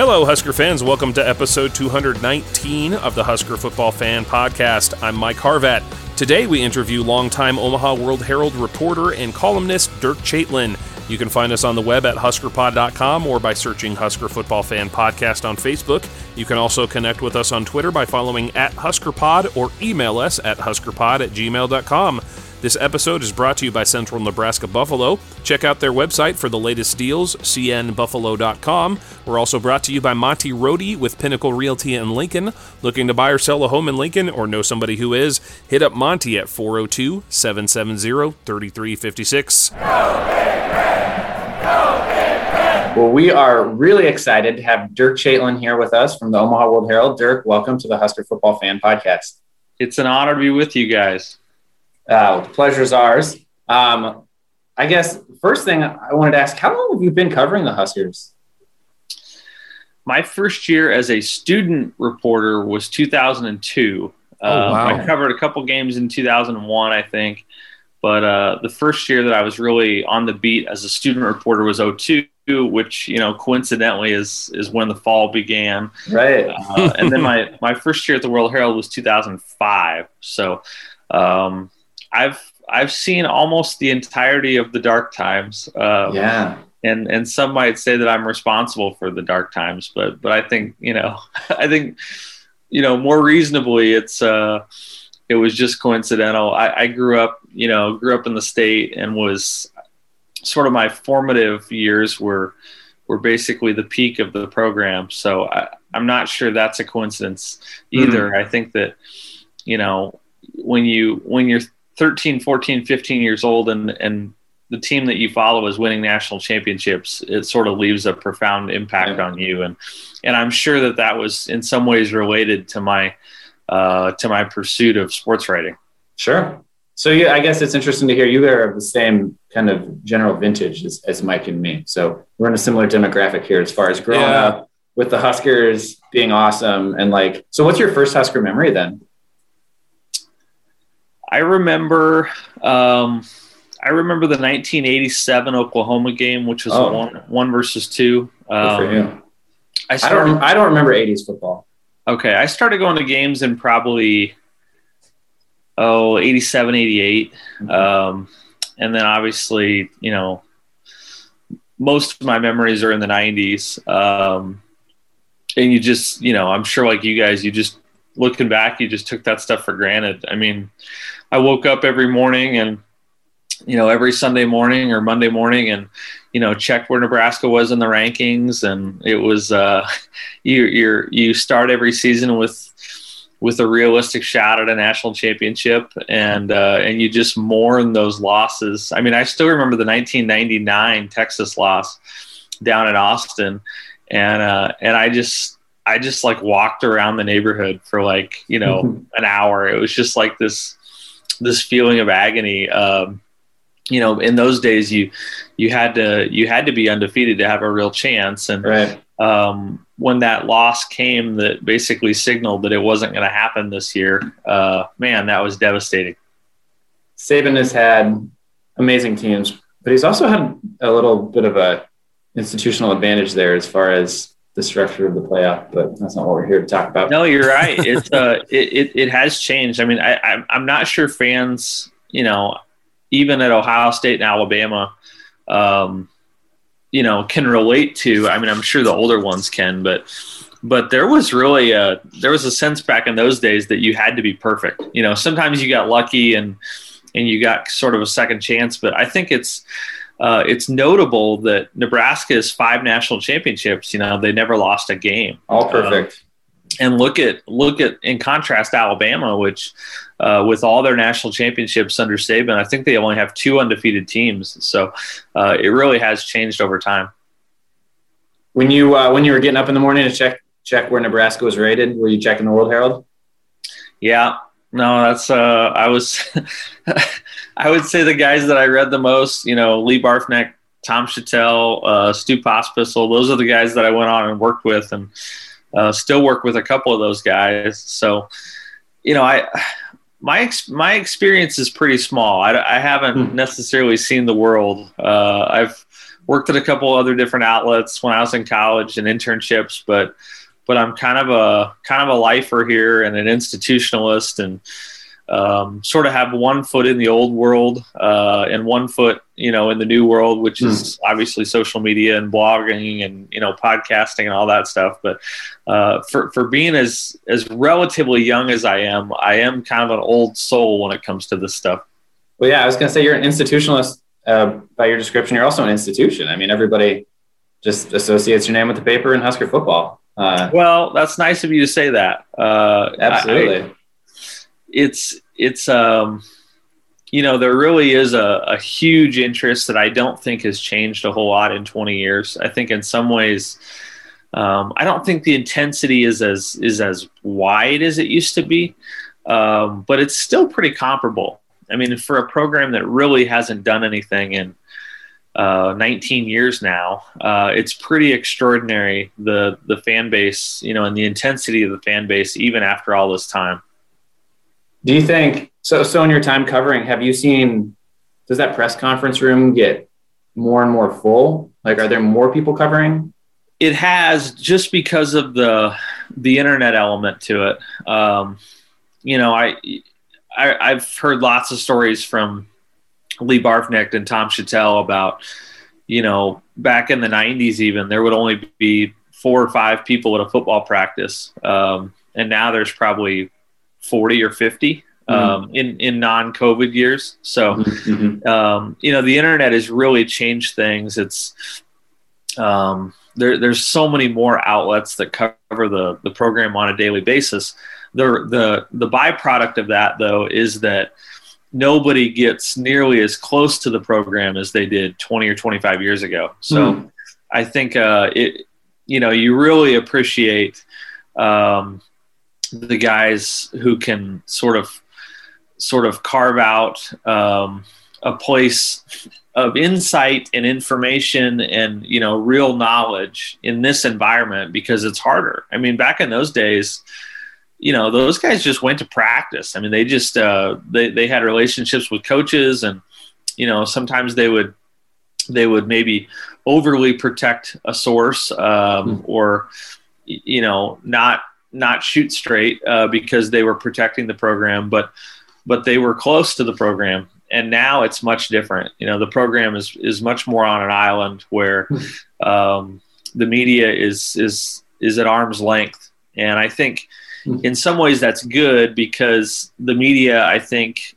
Hello, Husker fans. Welcome to episode 219 of the Husker Football Fan Podcast. I'm Mike Harvat. Today we interview longtime Omaha World Herald reporter and columnist Dirk Chatelain. You can find us on the web at huskerpod.com or by searching Husker Football Fan Podcast on Facebook. You can also connect with us on Twitter by following at HuskerPod or email us at huskerpod at gmail.com. This episode is brought to you by Central Nebraska Buffalo. Check out their website for the latest deals, cnbuffalo.com. We're also brought to you by Monty Rohde with Pinnacle Realty in Lincoln. Looking to buy or sell a home in Lincoln or know somebody who is? Hit up Monty at 402 770 3356. Well, we are really excited to have Dirk Chatelain here with us from the Omaha World Herald. Dirk, welcome to the Husker Football Fan Podcast. It's an honor to be with you guys. Uh, the pleasure is ours. Um, I guess first thing I wanted to ask: How long have you been covering the Huskers? My first year as a student reporter was 2002. Oh, wow. um, I covered a couple games in 2001, I think, but uh, the first year that I was really on the beat as a student reporter was 02, which you know coincidentally is is when the fall began. Right. Uh, and then my my first year at the World Herald was 2005. So. Um, I've I've seen almost the entirety of the dark times. Um, yeah. And and some might say that I'm responsible for the dark times, but but I think you know I think you know more reasonably it's uh it was just coincidental. I, I grew up you know grew up in the state and was sort of my formative years were were basically the peak of the program. So I, I'm not sure that's a coincidence either. Mm. I think that you know when you when you're 13, 14, 15 years old and, and the team that you follow is winning national championships, it sort of leaves a profound impact Yeah. on you. And, and I'm sure that that was in some ways related to my, uh, to my pursuit of sports writing. Sure. So yeah, I guess it's interesting to hear you are of the same kind of general vintage as, as Mike and me. So we're in a similar demographic here as far as growing Yeah. up with the Huskers being awesome and like. So what's your first Husker memory then? I remember, um, I remember the 1987 Oklahoma game, which was Oh. one, one versus two. Um. I I don't. I don't remember '80s football. Okay, I started going to games in probably oh 87, 88. Um, and then obviously, you know, most of my memories are in the 90s. Um, and you just, you know, I'm sure like you guys, you just looking back, you just took that stuff for granted. I mean, I woke up every morning and you know every Sunday morning or Monday morning and you know check where Nebraska was in the rankings and it was uh you you you start every season with with a realistic shot at a national championship and uh, and you just mourn those losses. I mean, I still remember the 1999 Texas loss down in Austin, and uh, and I just I just like walked around the neighborhood for like you know an hour. It was just like this this feeling of agony. Um, you know, in those days, you you had to you had to be undefeated to have a real chance, and Right. um, when that loss came that basically signaled that it wasn't going to happen this year, uh, man, that was devastating. Saban has had amazing teams, but he's also had a little bit of a institutional advantage there as far as the structure of the playoff. But that's not what we're here to talk about. No, you're right. It's uh, it, it it has changed. I mean, I I'm- I'm not sure fans, you know, even at Ohio State and Alabama, um, you know, can relate to. I mean, I'm sure the older ones can, but but there was really a there was a sense back in those days that you had to be perfect. You know, sometimes you got lucky and and you got sort of a second chance, but I think it's uh, it's notable that Nebraska is five national championships. You know, they never lost a game All perfect. and look at look at in contrast Alabama, which uh, with all their national championships under Saban, I think they only have two undefeated teams. So uh, it really has changed over time. when you uh, when you were getting up in the morning to check check where Nebraska was rated, were you checking the World Herald? Yeah, no, that's uh, I was, I would say the guys that I read the most, you know, Lee Barfknecht, Tom Shatel, uh, Stu Pospisil, those are the guys that I went on and worked with, and uh, still work with a couple of those guys. So, you know, I my ex- my experience is pretty small. I, I haven't hmm. necessarily seen the world. Uh, I've worked at a couple other different outlets when I was in college and internships, but but I'm kind of a kind of a lifer here and an institutionalist and um, sort of have one foot in the old world uh, and one foot, you know, in the new world, which is mm. obviously social media and blogging and you know podcasting and all that stuff. But uh, for for being as as relatively young as I am, I am kind of an old soul when it comes to this stuff. Well, yeah, I was going to say you're an institutionalist uh, by your description. You're also an institution. I mean, everybody just associates your name with the paper and Husker football. Uh, well, that's nice of you to say that. Uh, absolutely. I, it's it's um, you know there really is a, a huge interest that I don't think has changed a whole lot in 20 years. I think in some ways. Um, I don't think the intensity is as is as wide as it used to be, um, but it's still pretty comparable. I mean, for a program that really hasn't done anything in uh, 19 years now. Uh, it's pretty extraordinary the the fan base, you know, and the intensity of the fan base even after all this time. Do you think so? So in your time covering, have you seen? Does that press conference room get more and more full? Like, are there more people covering? It has just because of the the internet element to it. Um, you know, I, I I've heard lots of stories from Lee Barfknecht and Tom Shatel about, you know, back in the 90s, even there would only be four or five people at a football practice. Um, and now there's probably 40 or 50 mm-hmm. um, in, in non COVID years. So, mm-hmm. um, you know, the internet has really changed things. It's, um, there, there's so many more outlets that cover the, the program on a daily basis. The, the, the byproduct of that, though, is that nobody gets nearly as close to the program as they did 20 or 25 years ago. So mm. I think uh, it, you know, you really appreciate um, the guys who can sort of, sort of carve out um, a place of insight and information and you know real knowledge in this environment because it's harder. I mean, back in those days you know those guys just went to practice i mean they just uh, they, they had relationships with coaches and you know sometimes they would they would maybe overly protect a source um, mm. or you know not not shoot straight uh, because they were protecting the program but but they were close to the program. And now it's much different. You know the program is is much more on an island where um, the media is is is at arm's length. And i think Hmm. in some ways that's good because the media i think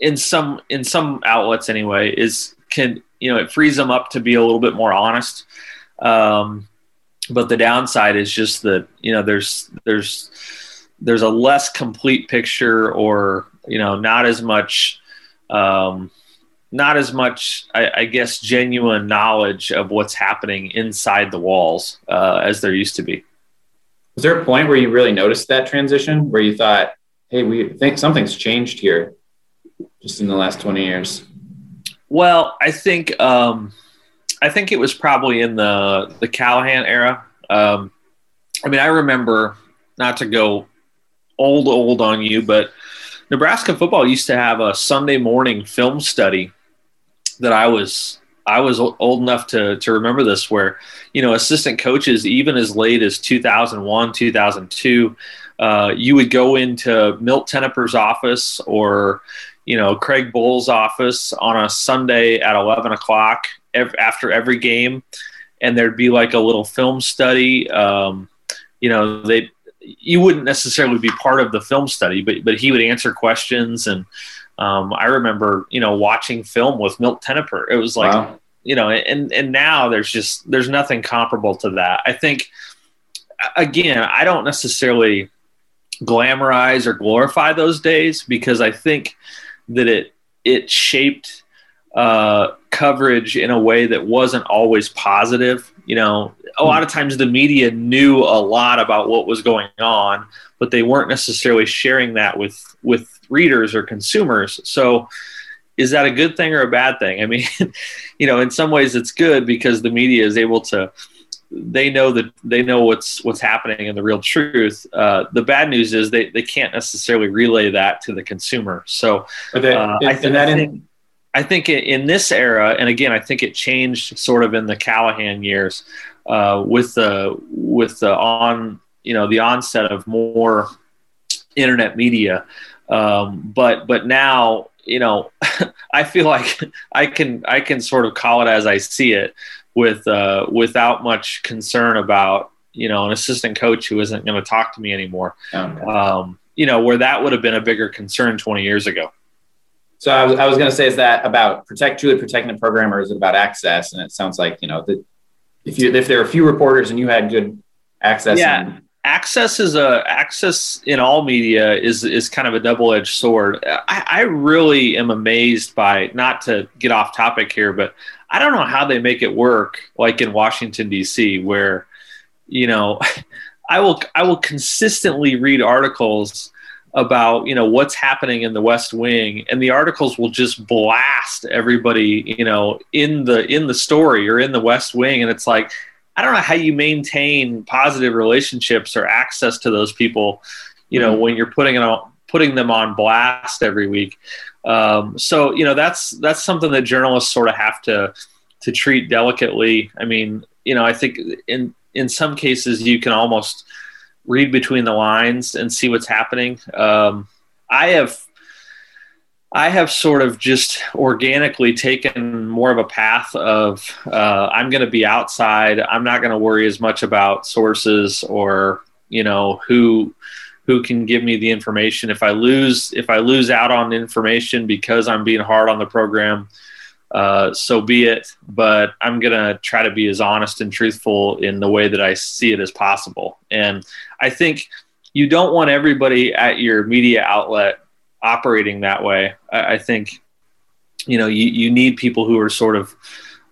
in some in some outlets anyway is can you know it frees them up to be a little bit more honest. Um, but the downside is just that you know there's there's there's a less complete picture or you know not as much um, not as much I, I, guess genuine knowledge of what's happening inside the walls uh, as there used to be was there a point where you really noticed that transition where you thought, hey, we think something's changed here just in the last 20 years? Well, I think um, I think it was probably in the the Callahan era. Um, I mean, I remember not to go old old on you, but Nebraska football used to have a Sunday morning film study that I was I was old enough to to remember this, where you know assistant coaches, even as late as 2001, 2002, uh, you would go into Milt Tenopir's office or you know Craig Bohl's office on a Sunday at 11 o'clock after every game, and there'd be like a little film study. Um, you know, they you wouldn't necessarily be part of the film study, but but he would answer questions and um, I remember, you know, watching film with Milt Tenopir. It was like, wow. you know, and and now there's just there's nothing comparable to that. I think, again, I don't necessarily glamorize or glorify those days because I think that it it shaped uh, coverage in a way that wasn't always positive. You know, a lot of times the media knew a lot about what was going on, but they weren't necessarily sharing that with with readers or consumers. So is that a good thing or a bad thing? I mean, you know, in some ways it's good because the media is able to they know that they know what's what's happening and the real truth. Uh, the bad news is they, they can't necessarily relay that to the consumer. So uh, I, th- I, think, I think in this era, and again, I think it changed sort of in the Callahan years uh, with the with the on you know the onset of more internet media. Um, but but now you know I feel like I can I can sort of call it as I see it with uh, without much concern about you know an assistant coach who isn't going to talk to me anymore. Okay. Um, you know where that would have been a bigger concern 20 years ago. So I was, I was going to say, is that about protect truly protecting the program, or is it about access? And it sounds like you know that if you if there are a few reporters and you had good access, yeah. And- access is a access in all media is is kind of a double edged sword. I, I really am amazed by not to get off topic here, but I don't know how they make it work like in Washington D.C. where you know I will I will consistently read articles about you know what's happening in the West Wing, and the articles will just blast everybody you know in the in the story or in the West Wing, and it's like I don't know how you maintain positive relationships or access to those people, you know, mm-hmm. when you're putting it on putting them on blast every week. Um, so you know that's that's something that journalists sort of have to to treat delicately. I mean, you know, I think in in some cases you can almost read between the lines and see what's happening. Um, I have I have sort of just organically taken more of a path of uh, I'm going to be outside. I'm not going to worry as much about sources or you know who who can give me the information if i lose if i lose out on information because i'm being hard on the program uh, so be it but i'm going to try to be as honest and truthful in the way that i see it as possible. And i think you don't want everybody at your media outlet operating that way. I, I think you know you, you need people who are sort of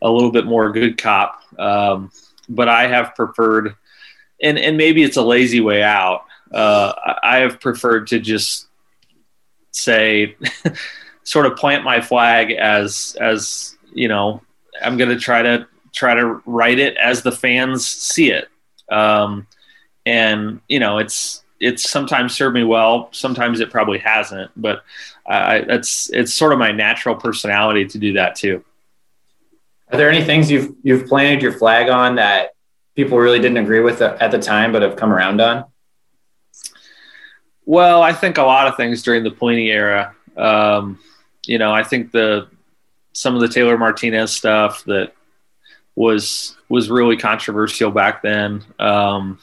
a little bit more good cop. Um, but i have preferred and and maybe it's a lazy way out uh, I have preferred to just say, sort of plant my flag as as you know, I'm going to try to try to write it as the fans see it, um, and you know, it's it's sometimes served me well, sometimes it probably hasn't, but I, that's it's sort of my natural personality to do that too. Are there any things you've you've planted your flag on that people really didn't agree with at the time, but have come around on? Well, I think a lot of things during the Pelini era. Um, you know, I think the some of the Taylor Martinez stuff that was was really controversial back then. Um,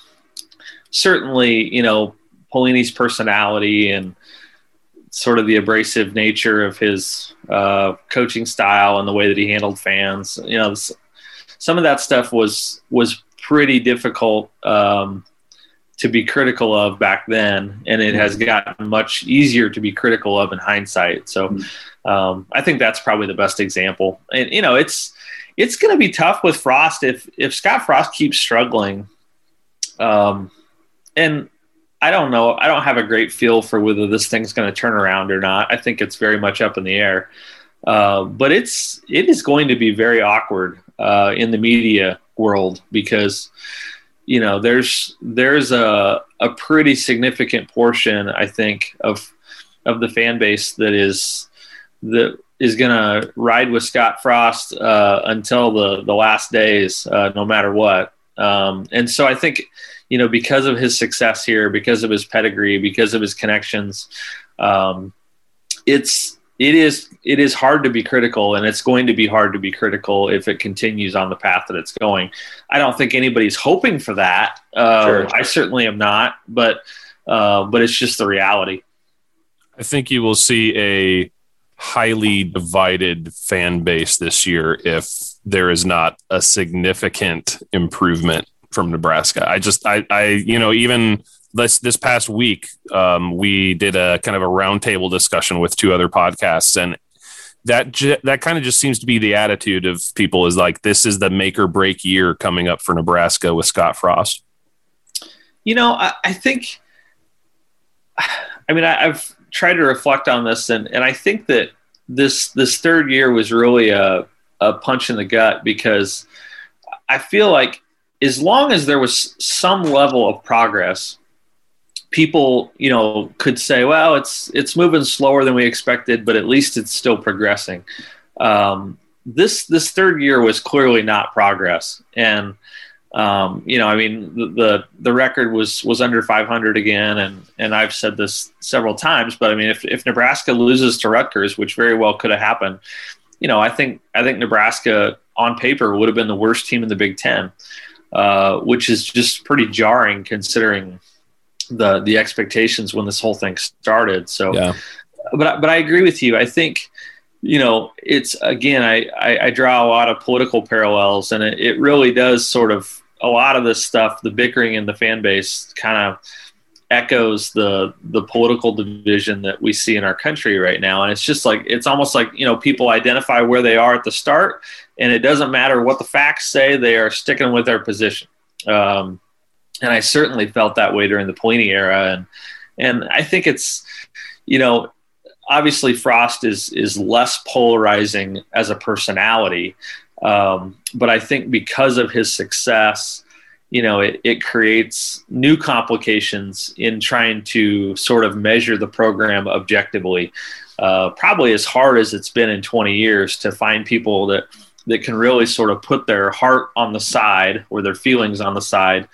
certainly, you know, Pelini's personality and sort of the abrasive nature of his uh, coaching style and the way that he handled fans. You know, some of that stuff was was pretty difficult um, to be critical of back then, and it has gotten much easier to be critical of in hindsight. So, mm-hmm. um, I think that's probably the best example. And you know, it's it's going to be tough with Frost if if Scott Frost keeps struggling. Um, and I don't know. I don't have a great feel for whether this thing's going to turn around or not. I think it's very much up in the air. Uh, but it's it is going to be very awkward uh, in the media world because you know there's there's a a pretty significant portion I think of of the fan base that is that is going to ride with Scott Frost uh, until the the last days, uh, no matter what. Um, and so I think you know because of his success here, because of his pedigree, because of his connections, um, it's it is it is hard to be critical and it's going to be hard to be critical if it continues on the path that it's going. I don't think anybody's hoping for that. Uh, sure. i certainly am not but uh, but it's just the reality. I think you will see a highly divided fan base this year if there is not a significant improvement from nebraska. I just i i you know even this this past week, um, we did a kind of a roundtable discussion with two other podcasts, and that that kind of just seems to be the attitude of people is like this is the make or break year coming up for Nebraska with Scott Frost. You know, I, I think. I mean, I, I've tried to reflect on this, and and I think that this this third year was really a a punch in the gut because I feel like as long as there was some level of progress, people, you know, could say, well, it's it's moving slower than we expected, but at least it's still progressing. Um, this this third year was clearly not progress, and um, you know, I mean, the, the, the record was was under 500 again, and and I've said this several times, but I mean, if if Nebraska loses to Rutgers, which very well could have happened, you know, I think I think Nebraska on paper would have been the worst team in the Big Ten, uh, which is just pretty jarring considering the the expectations when this whole thing started. So, yeah. but but I agree with you. I think you know it's again I, I, I draw a lot of political parallels, and it, it really does sort of a lot of this stuff, the bickering in the fan base, kind of echoes the the political division that we see in our country right now and it's just like it's almost like you know people identify where they are at the start and it doesn't matter what the facts say they are sticking with their position um, and I certainly felt that way during the Pelini era, and and I think it's you know obviously Frost is is less polarizing as a personality, um, but I think because of his success, you know, it, it creates new complications in trying to sort of measure the program objectively. Uh, probably as hard as it's been in 20 years to find people that that can really sort of put their heart on the side or their feelings on the side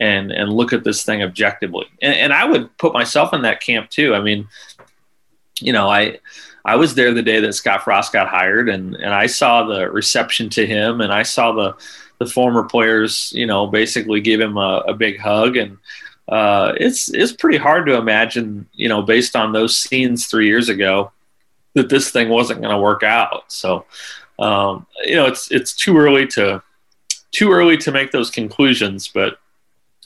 and and look at this thing objectively. And, and I would put myself in that camp too. I mean, you know, I I was there the day that Scott Frost got hired, and and I saw the reception to him, and I saw the the former players, you know, basically give him a, a big hug, and uh, it's it's pretty hard to imagine, you know, based on those scenes three years ago, that this thing wasn't going to work out. So, um, you know, it's it's too early to too early to make those conclusions, but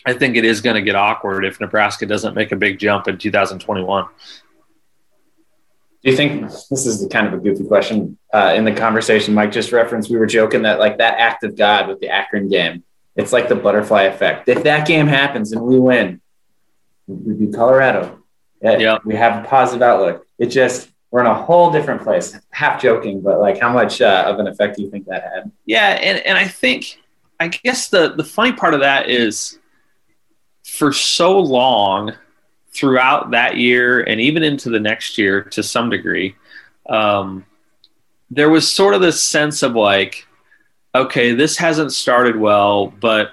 I think it is going to get awkward if Nebraska doesn't make a big jump in 2021. Do you think this is the kind of a goofy question uh, in the conversation Mike just referenced? We were joking that like that act of God with the Akron game, it's like the butterfly effect. If that game happens and we win, we beat Colorado. Yeah, we have a positive outlook. It just we're in a whole different place. Half joking, but like how much uh, of an effect do you think that had? Yeah, and and I think I guess the the funny part of that is for so long throughout that year and even into the next year to some degree, um, there was sort of this sense of like, okay, this hasn't started well, but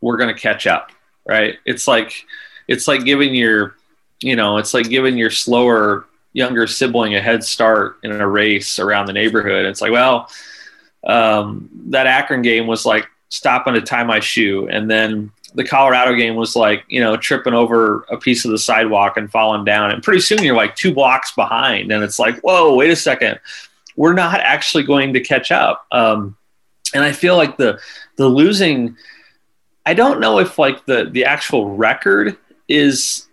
we're going to catch up, right? It's like, it's like giving your, you know, it's like giving your slower, younger sibling a head start in a race around the neighborhood. It's like, well, um, that Akron game was like stopping to tie my shoe, and then the Colorado game was like, you know, tripping over a piece of the sidewalk and falling down. And pretty soon you're like two blocks behind. And it's like, whoa, wait a second. We're not actually going to catch up. Um, and I feel like the the losing, I don't know if like the the actual record is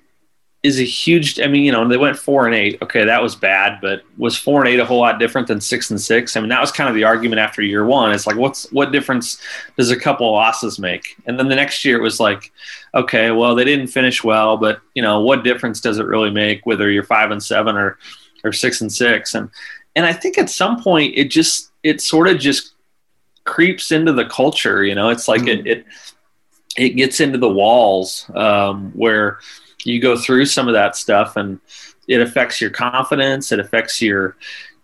is a huge. I mean, you know, they went four and eight. Okay, that was bad, but was four and eight a whole lot different than six and six? I mean, that was kind of the argument after year one. It's like, what's what difference does a couple of losses make? And then the next year it was like, okay, well, they didn't finish well, but you know, what difference does it really make whether you're five and seven or or six and six? And and I think at some point it just it sort of just creeps into the culture. You know, it's like mm-hmm. it, it it gets into the walls um, where you go through some of that stuff and it affects your confidence it affects your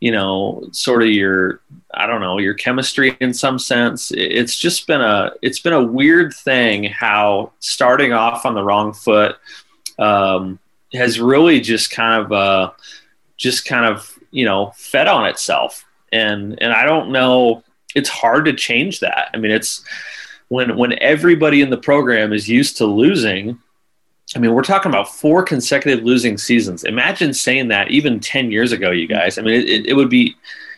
you know sort of your i don't know your chemistry in some sense. It's just been a it's been a weird thing how starting off on the wrong foot um, has really just kind of uh, just kind of you know fed on itself. And and i don't know it's hard to change that. I mean it's when when everybody in the program is used to losing I mean, we're talking about four consecutive losing seasons. Imagine saying that even 10 years ago, you guys. I mean, it, it would be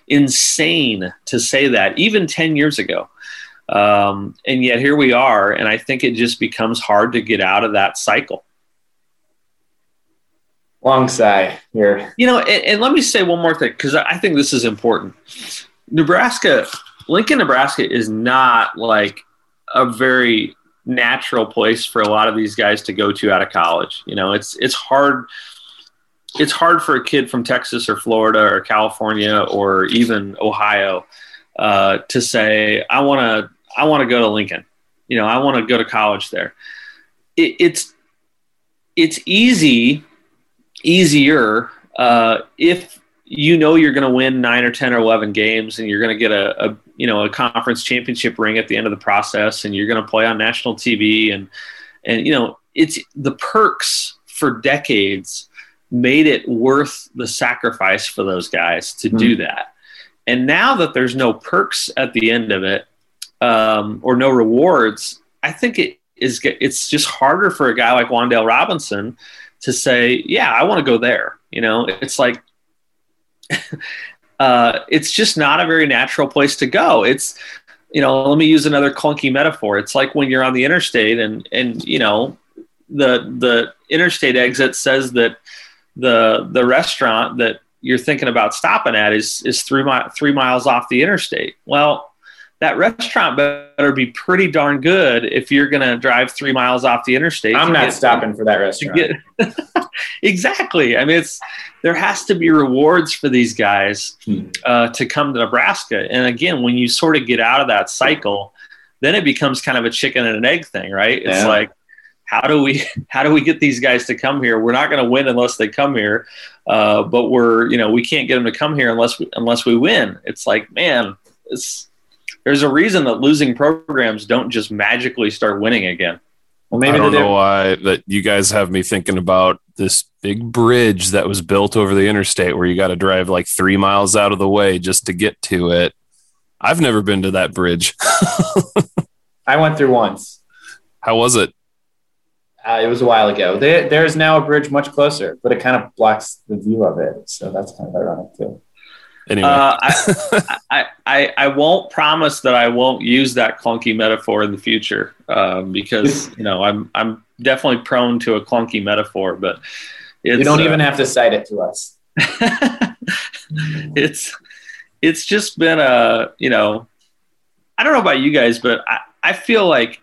insane to say that even 10 years ago. Um, and yet here we are. And I think it just becomes hard to get out of that cycle. long sigh here. You know, and, and let me say one more thing because I think this is important. Nebraska, Lincoln, Nebraska is not like a very natural place for a lot of these guys to go to out of college. You know, it's it's hard it's hard for a kid from Texas or Florida or California or even Ohio uh, to say, I want to I want to go to Lincoln. You know, I want to go to college there. It, it's it's easy easier uh, if you know you're going to win nine or ten or eleven games, and you're going to get a, a, you know a conference championship ring at the end of the process, and you're going to play on national TV, and and you know it's the perks for decades made it worth the sacrifice for those guys to mm-hmm. do that. And now that there's no perks at the end of it, um, or no rewards, I think it is. It's just harder for a guy like Wan'Dale Robinson to say, "Yeah, I want to go there." You know, it's like uh, it's just not a very natural place to go. It's you know, let me use another clunky metaphor. It's like when you're on the interstate and and you know the the interstate exit says that the the restaurant that you're thinking about stopping at is is three mi- three miles off the interstate. Well, that restaurant better be pretty darn good if you're going to drive three miles off the interstate. I'm not stopping for that restaurant. Get, exactly. I mean, it's there has to be rewards for these guys hmm. uh, to come to Nebraska. And again, when you sort of get out of that cycle, then it becomes kind of a chicken and an egg thing, right? It's yeah. like how do we how do we get these guys to come here? We're not going to win unless they come here, uh, but we're you know we can't get them to come here unless we, unless we win. It's like man, it's there's a reason that losing programs don't just magically start winning again. Well, maybe I don't know why that you guys have me thinking about this big bridge that was built over the interstate where you got to drive like three miles out of the way just to get to it. I've never been to that bridge. I went through once. How was it? Uh, it was a while ago. They, there's now a bridge much closer, but it kind of blocks the view of it. So that's kind of ironic too. Anyway, uh, I, I, I, I, won't promise that I won't use that clunky metaphor in the future um, because you know I'm I'm definitely prone to a clunky metaphor, but you don't uh, even have to cite it to us. it's it's just been a you know I don't know about you guys, but I, I feel like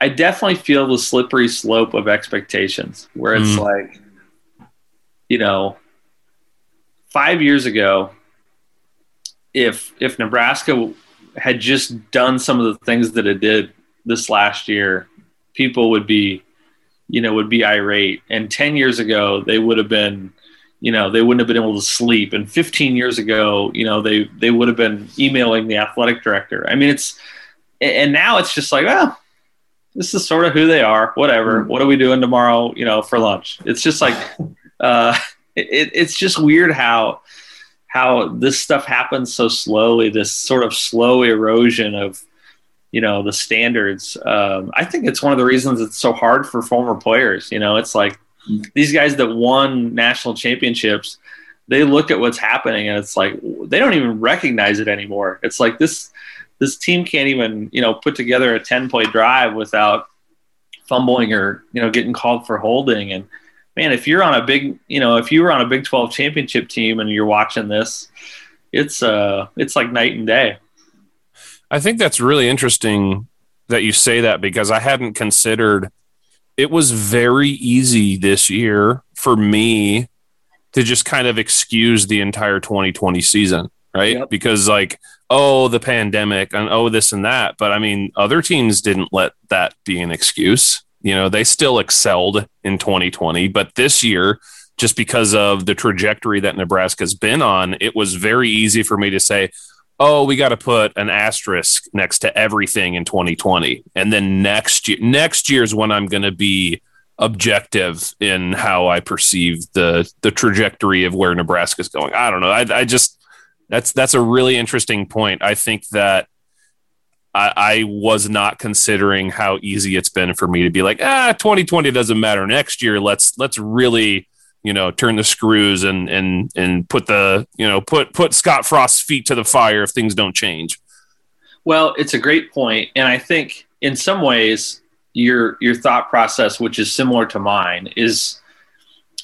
I definitely feel the slippery slope of expectations where it's mm. like you know five years ago, if if Nebraska had just done some of the things that it did this last year, people would be, you know, would be irate. And ten years ago, they would have been, you know, they wouldn't have been able to sleep. And fifteen years ago, you know, they they would have been emailing the athletic director. I mean, it's and now it's just like, oh, this is sort of who they are. Whatever. Mm-hmm. What are we doing tomorrow? You know, for lunch? It's just like. Uh, it, it's just weird how how this stuff happens so slowly. This sort of slow erosion of you know the standards. Um, I think it's one of the reasons it's so hard for former players. You know, it's like these guys that won national championships. They look at what's happening and it's like they don't even recognize it anymore. It's like this this team can't even you know put together a 10 play drive without fumbling or you know getting called for holding and man, if you're on a big, you know, if you were on a Big 12 championship team and you're watching this, it's uh it's like night and day. I think that's really interesting that you say that because I hadn't considered it was very easy this year for me to just kind of excuse the entire 2020 season, right? Yep. Because like, oh, the pandemic and oh, this and that. But I mean, other teams didn't let that be an excuse. You know, they still excelled in 2020, but this year, just because of the trajectory that Nebraska's been on, it was very easy for me to say, oh, we got to put an asterisk next to everything in 2020. And then next year, next year is when I'm going to be objective in how I perceive the the trajectory of where Nebraska's going. I don't know. I, I just that's that's a really interesting point. I think that I, I, was not considering how easy it's been for me to be like, ah, 2020 doesn't matter. Next year, let's let's really, you know, turn the screws and and and put the you know put put Scott Frost's feet to the fire if things don't change. Well, it's a great point, and I think in some ways your your thought process, which is similar to mine, is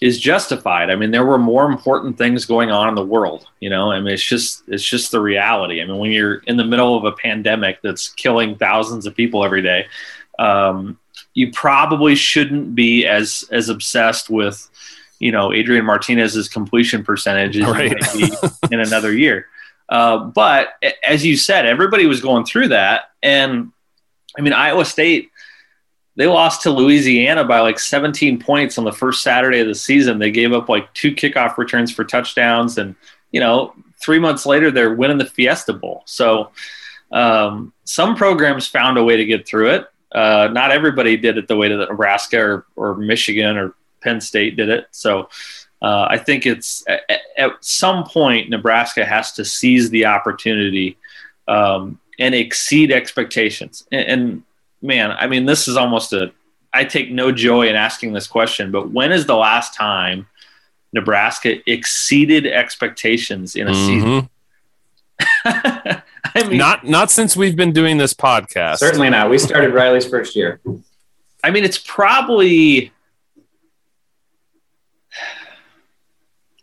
is justified. I mean, there were more important things going on in the world. You know, I mean, it's just it's just the reality. I mean, when you're in the middle of a pandemic that's killing thousands of people every day, um, you probably shouldn't be as as obsessed with you know Adrian Martinez's completion percentage Right. you might be in another year. Uh, but as you said, everybody was going through that, and I mean, Iowa State they lost to Louisiana by like 17 points on the first Saturday of the season. They gave up like two kickoff returns for touchdowns, and you know, three months later they're winning the Fiesta Bowl. So um, some programs found a way to get through it. Uh, not everybody did it the way that Nebraska or, or Michigan or Penn State did it. So uh, I think it's at, at some point Nebraska has to seize the opportunity um, and exceed expectations. And, and man, I mean, this is almost a. I take no joy in asking this question, but when is the last time Nebraska exceeded expectations in a season? Mhm. I mean, Not not since we've been doing this podcast. Certainly not. We started Riley's first year. I mean, it's probably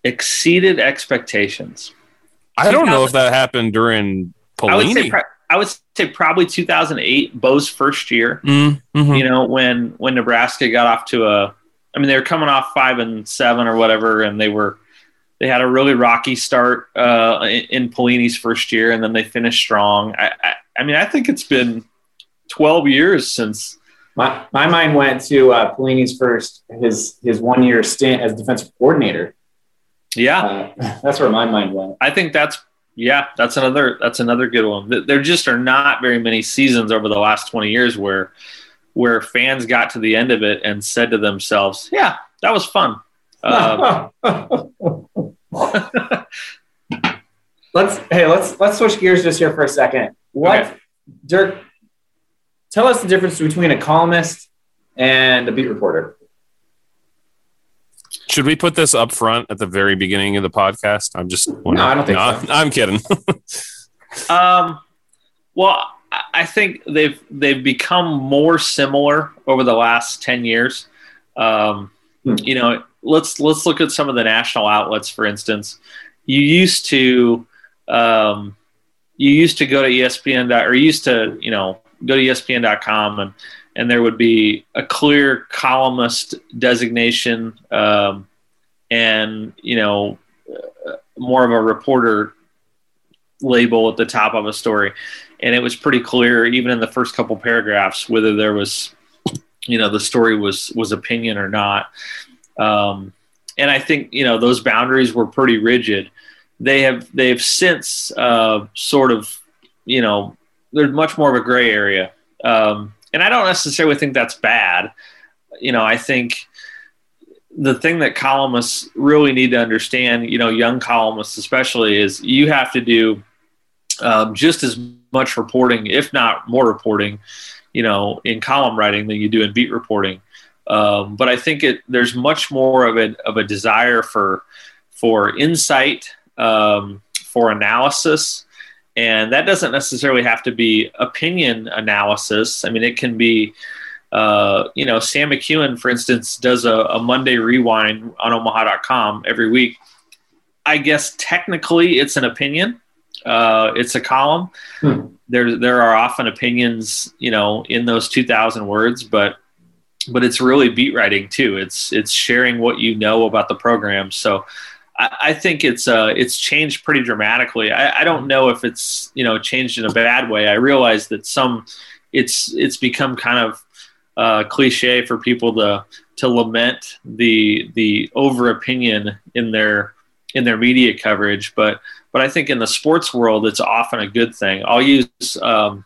exceeded expectations. I don't know if that happened during I would say, pro- I would say probably 2008, Bo's first year. Mm, mhm. You know, when when Nebraska got off to a, I mean, they were coming off five and seven or whatever, and they were they had a really rocky start uh, in, in Pelini's first year, and then they finished strong. I, I, I mean, I think it's been 12 years since. My, my mind went to uh, Pelini's first his his one year stint as defensive coordinator. Yeah, Uh, that's where my mind went. I think that's yeah, that's another that's another good one. There just are not very many seasons over the last 20 years where where fans got to the end of it and said to themselves, "Yeah, that was fun." Uh, let's hey let's let's switch gears just here for a second. What Okay. Dirk? Tell us the difference between a columnist and a beat reporter. Should we put this up front at the very beginning of the podcast? I'm just wondering. I don't think so. I'm kidding. Um, well, I- I think they've they've become more similar over the last ten years. Um, Hmm. You know, let's let's look at some of the national outlets, for instance. You used to um, you used to go to ESPN dot- or you used to you know go to ESPN.com and and there would be a clear columnist designation um, and you know uh, more of a reporter label at the top of a story. And it was pretty clear even in the first couple paragraphs whether there was you know the story was was opinion or not. Um, and i think you know those boundaries were pretty rigid. They have they've since uh, sort of you know there's much more of a gray area. Um, and i don't necessarily think that's bad you know i think the thing that columnists really need to understand, you know, young columnists especially, is you have to do um, just as much reporting, if not more reporting, you know, in column writing than you do in beat reporting. Um, but I think it there's much more of a of a desire for for insight, um, for analysis, and that doesn't necessarily have to be opinion analysis. I mean, it can be uh, you know, Sam McKewon, for instance, does a, a Monday rewind on Omaha.com every week. I guess technically it's an opinion. Uh, it's a column. Hmm. There, there are often opinions, you know, in those 2,000 words, but but it's really beat writing too. It's it's sharing what you know about the program. So I, I think it's uh, it's changed pretty dramatically. I, I don't know if it's you know changed in a bad way. I realize that some it's it's become kind of uh, cliche for people to to lament the the over opinion in their in their media coverage, but but I think in the sports world, it's often a good thing. I'll use um,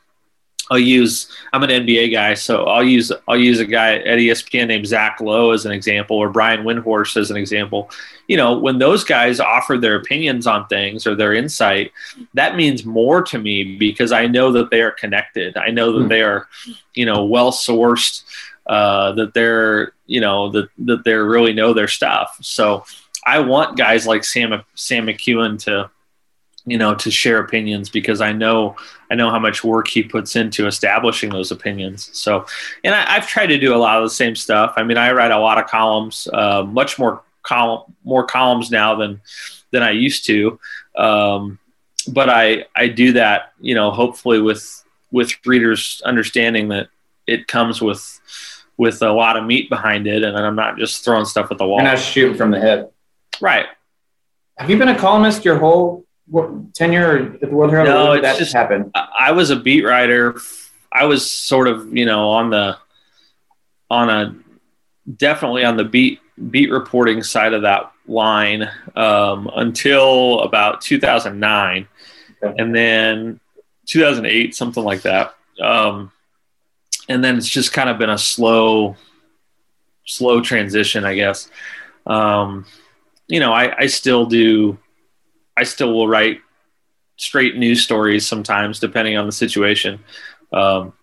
I'll use I'm an NBA guy, so I'll use I'll use a guy at ESPN named Zach Lowe as an example, or Brian Windhorst as an example. You know, when those guys offer their opinions on things or their insight, that means more to me because I know that they are connected. I know that Hmm. they are, you know, well sourced. Uh, that they're you know that that they really know their stuff. So I want guys like Sam Sam McKewon to you know to share opinions because I know I know how much work he puts into establishing those opinions. So, and I, I've tried to do a lot of the same stuff. I mean, I write a lot of columns, uh, much more column more columns now than than I used to. Um, but I I do that you know hopefully with with readers understanding that it comes with with a lot of meat behind it, and I'm not just throwing stuff at the wall. You're not shooting from the hip, right? Have you been a columnist your whole tenure at the World Herald? No, it's that just happened. I was a beat writer. I was sort of, you know, on the on a definitely on the beat beat reporting side of that line um, until about 2009, Okay. and then 2008, something like that. Um, and then it's just kind of been a slow, slow transition, I guess. Um, you know, I, I still do. I still will write straight news stories sometimes, depending on the situation. Um,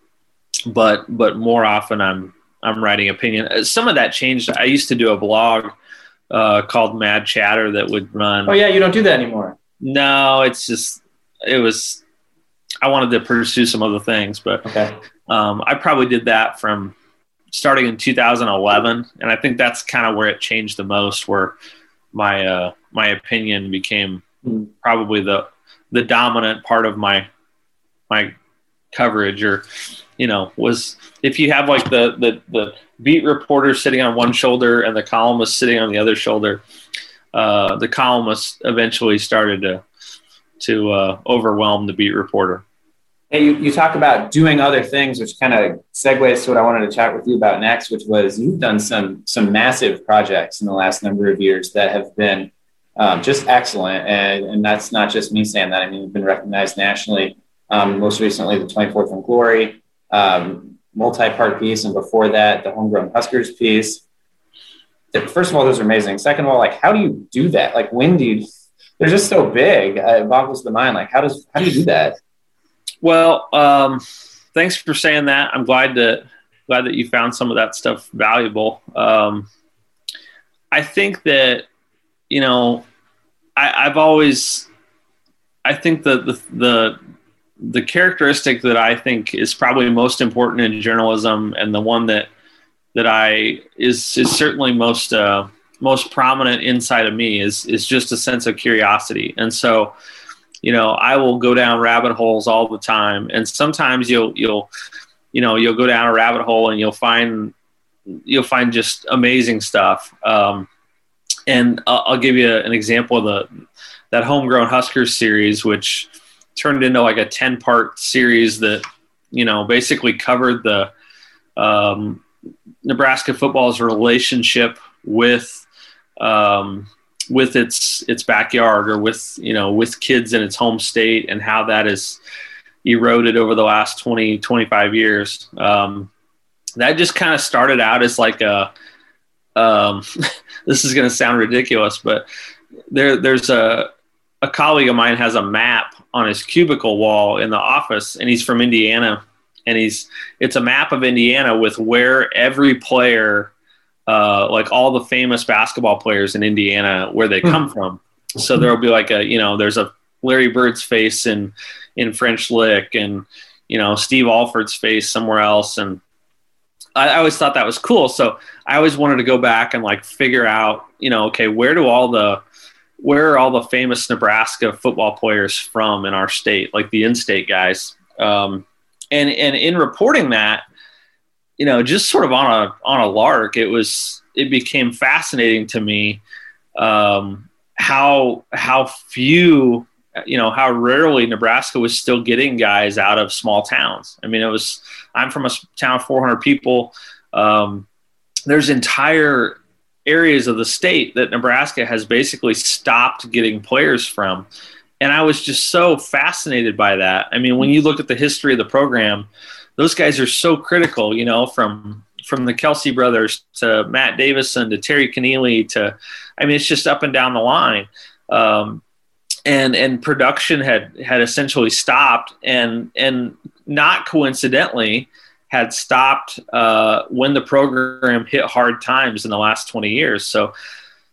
but but more often, I'm I'm writing opinion. Uh, Some of that changed. I used to do a blog uh, called Mad Chatter that would run. Oh yeah, you don't do that anymore. No, it's just it was. I wanted to pursue some other things, but Okay. um, I probably did that from starting in 2011, and I think that's kind of where it changed the most, where my uh, my opinion became. Probably the the dominant part of my my coverage, or you know, was if you have like the the the beat reporter sitting on one shoulder and the columnist sitting on the other shoulder, uh, the columnist eventually started to to uh, overwhelm the beat reporter. Hey, you, you talk about doing other things, which kind of segues to what I wanted to chat with you about next, which was you've done some some massive projects in the last number of years that have been um, just excellent, and and that's not just me saying that. I mean, you've been recognized nationally. Um, most recently, the 24th and Glory um, multi-part piece, and before that, the Homegrown Huskers piece. First of all, those are amazing. Second of all, like, how do you do that? Like, when do you? They're just so big. Uh, it boggles the mind. Like, how does how do you do that? Well, um, thanks for saying that. I'm glad that glad that you found some of that stuff valuable. Um, I think that you know, I, I've always, I think that the the the characteristic that I think is probably most important in journalism, and the one that that I is is certainly most uh, most prominent inside of me is is just a sense of curiosity, and so you know i will go down rabbit holes all the time. And sometimes you'll you'll you know you'll go down a rabbit hole and you'll find you'll find just amazing stuff. Um, and I'll, I'll give you an example of the that homegrown huskers series which turned into like a 10 part series that you know basically covered the um, nebraska football's relationship with um, with its its backyard or with you know with kids in its home state and how that is eroded over the last 20 25 years. Um, that just kind of started out as like a um, this is going to sound ridiculous but there there's a a colleague of mine has a map on his cubicle wall in the office and he's from Indiana and he's it's a map of Indiana with where every player uh, like all the famous basketball players in Indiana where they come from. So there'll be like a you know there's a Larry Bird's face in in French Lick and you know Steve Alford's face somewhere else and I, always thought that was cool. So I always wanted to go back and like figure out you know okay where do all the where are all the famous Nebraska football players from in our state like the in-state guys um, and and in reporting that you know, just sort of on a on a lark, it was it became fascinating to me um, how how few you know how rarely Nebraska was still getting guys out of small towns. I mean, it was I'm from a town of 400 people. Um, there's entire areas of the state that Nebraska has basically stopped getting players from. And I was just so fascinated by that. I mean, when you look at the history of the program, those guys are so critical, you know, from from the Kelsey brothers to Matt Davison to Terry Connealy to, I mean, it's just up and down the line. Um, and and production had had essentially stopped, and and not coincidentally had stopped uh, when the program hit hard times in the last 20 years. So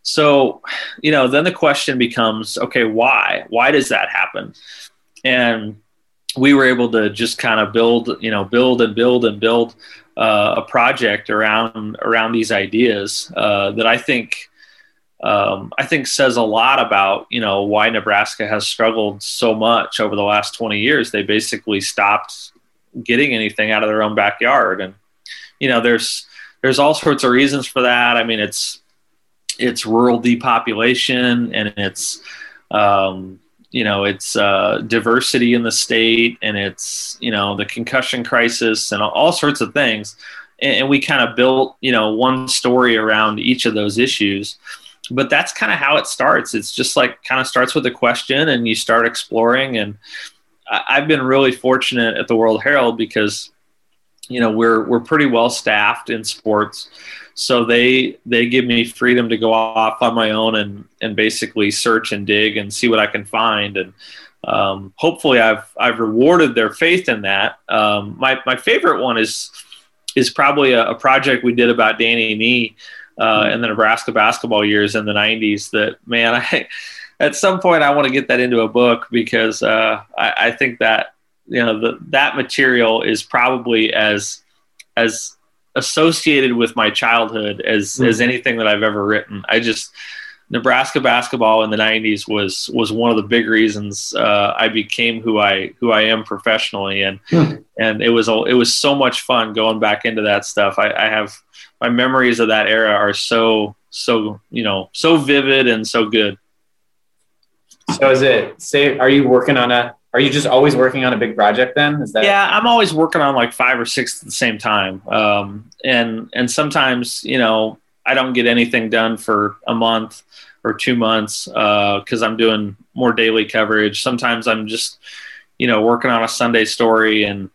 so you know then the question becomes okay why why does that happen and we were able to just kind of build, you know, build and build and build uh, a project around around these ideas uh, that I think um, I think says a lot about you know why Nebraska has struggled so much over the last 20 years. They basically stopped getting anything out of their own backyard, and you know there's there's all sorts of reasons for that. I mean, it's it's rural depopulation, and it's um, you know it's uh, diversity in the state, and it's you know the concussion crisis, and all sorts of things. And, and we kind of built you know one story around each of those issues but that's kind of how it starts. It's just like kind of starts with a question and you start exploring. And I've been really fortunate at the World Herald because, you know, we're, we're pretty well staffed in sports. So they, they give me freedom to go off on my own and, and basically search and dig and see what I can find. And, um, hopefully I've, I've rewarded their faith in that. Um, my, my favorite one is, is probably a, a project we did about Danny Nee uh, in the Nebraska basketball years in the 90s that, man, I, at some point I want to get that into a book because uh, I, I, think that, you know, the, that material is probably as, as associated with my childhood as, mm-hmm. as anything that I've ever written. I just, Nebraska basketball in the '90s was was one of the big reasons uh, I became who I who I am professionally, and hmm. and it was it was so much fun going back into that stuff. I, I have my memories of that era are so so you know so vivid and so good. So is it say are you working on a are you just always working on a big project then? Is that Yeah, I'm always working on like five or six at the same time. Um, and and sometimes, you know, I don't get anything done for a month or two months because uh, I'm doing more daily coverage. Sometimes I'm just, you know, working on a Sunday story and,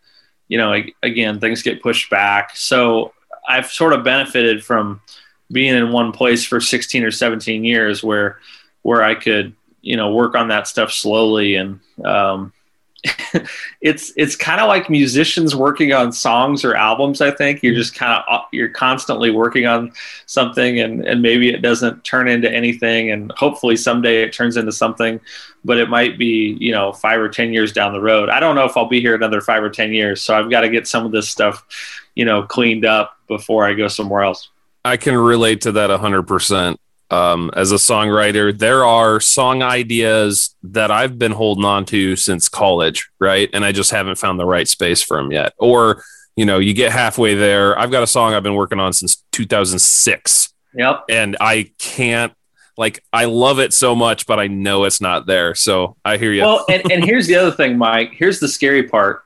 you know, again, things get pushed back. So I've sort of benefited from being in one place for 16 or 17 years where where I could you know work on that stuff slowly. And um, it's it's kind of like musicians working on songs or albums i think. You're just kind of you're constantly working on something and and maybe it doesn't turn into anything. And hopefully someday it turns into something but it might be you know five or ten years down the road. I don't know if i'll be here another five or ten years. So i've got to get some of this stuff you know cleaned up before i go somewhere else i can relate to that 100% um, as a songwriter, there are song ideas that I've been holding on to since college, right? And I just haven't found the right space for them yet. Or, you know, you get halfway there. I've got a song I've been working on since 2006. Yep. And I can't, like, I love it so much, but I know it's not there. So I hear you. Well, and, and here's the other thing, Mike. Here's the scary part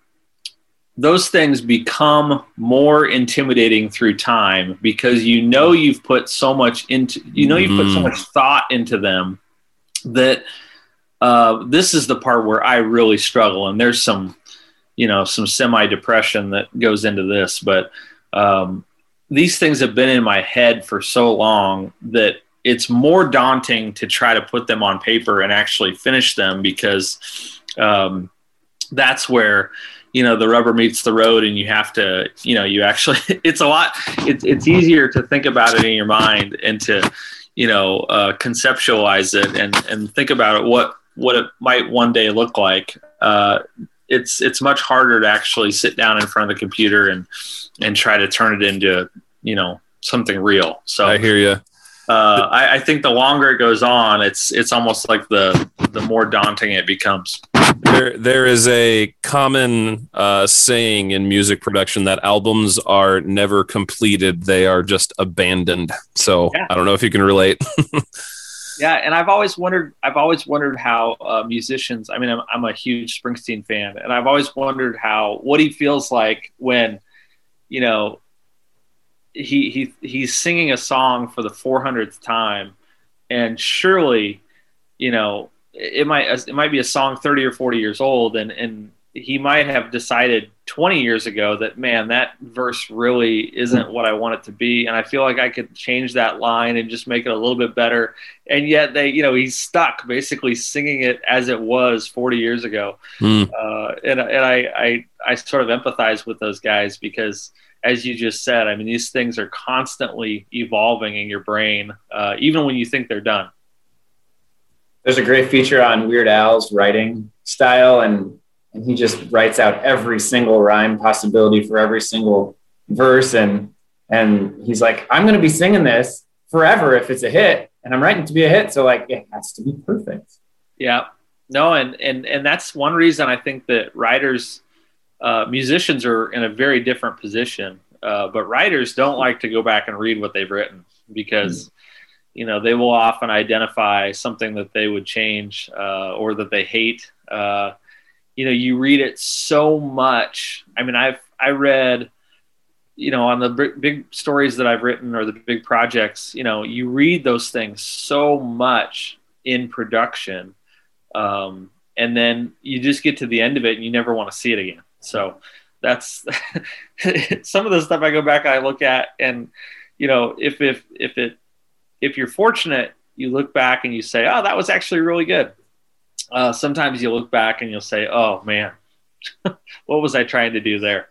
those things become more intimidating through time because you know you've put so much into you know you've put so mm-hmm. much thought into them that uh, this is the part where I really struggle and there's some you know some semi depression that goes into this but um, these things have been in my head for so long that it's more daunting to try to put them on paper and actually finish them because um, that's where you know the rubber meets the road and you have to you know you actually it's a lot it's, it's easier to think about it in your mind and to you know uh, conceptualize it and and think about it what what it might one day look like. Uh, it's it's much harder to actually sit down in front of the computer and and try to turn it into you know something real. So i hear you uh, I, I, think the longer it goes on, it's it's almost like the the more daunting it becomes. There, there is a common uh, saying in music production that albums are never completed; they are just abandoned. So yeah. I don't know if you can relate. yeah, and I've always wondered. I've always wondered how uh, musicians. I mean, I'm, I'm a huge Springsteen fan, and I've always wondered how what he feels like when, you know, he he he's singing a song for the 400th time, and surely, you know, it might it might be a song 30 or 40 years old, and and he might have decided 20 years ago that man that verse really isn't what i want it to be and i feel like i could change that line and just make it a little bit better and yet they you know he's stuck basically singing it as it was 40 years ago mm. uh, and, and I, I i sort of empathize with those guys because as you just said, I mean, these things are constantly evolving in your brain, uh, even when you think they're done. There's a great feature on Weird Al's writing style, and, and he just writes out every single rhyme possibility for every single verse. And, and he's like, I'm going to be singing this forever if it's a hit. and I'm writing to be a hit. So like it has to be perfect. Yeah. No, and and and that's one reason I think that writers, uh, musicians are in a very different position. Uh, but writers don't like to go back and read what they've written because, mm. You know, they will often identify something that they would change uh, or that they hate. Uh, you know, you read it so much. I mean, I've I read you know on the big stories that i've written or the big projects you know you read those things so much in production um, and then you just get to the end of it and you never want to see it again so that's some of the stuff i go back and i look at and you know if if if it if you're fortunate you look back and you say oh that was actually really good uh, sometimes you look back and you'll say oh man what was i trying to do there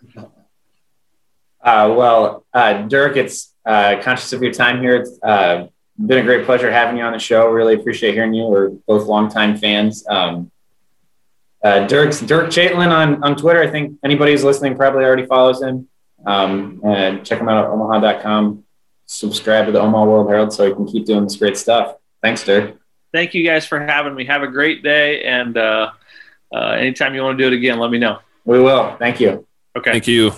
uh, well, uh, Dirk, it's uh, conscious of your time here. It's uh, been a great pleasure having you on the show. Really appreciate hearing you. We're both longtime fans. Um, uh, Dirk's Dirk Chatelain on, on Twitter. I think anybody who's listening probably already follows him. Um, and check him out at omaha.com. Subscribe to the Omaha World Herald so he can keep doing this great stuff. Thanks, Dirk. Thank you guys for having me. Have a great day. And uh, anytime you want to do it again, let me know. We will. Thank you. Okay. Thank you.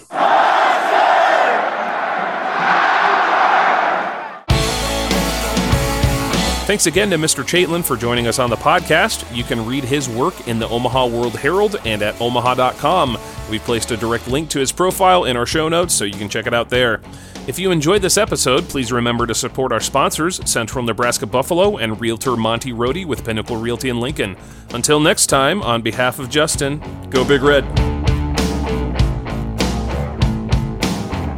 Thanks again to Mr. Chatelain for joining us on the podcast. You can read his work in the Omaha World Herald and at omaha.com. We've placed a direct link to his profile in our show notes, so you can check it out there. If you enjoyed this episode, please remember to support our sponsors, Central Nebraska Buffalo and Realtor Monty Rohde with Pinnacle Realty in Lincoln. Until next time, on behalf of Justin, go Big Red.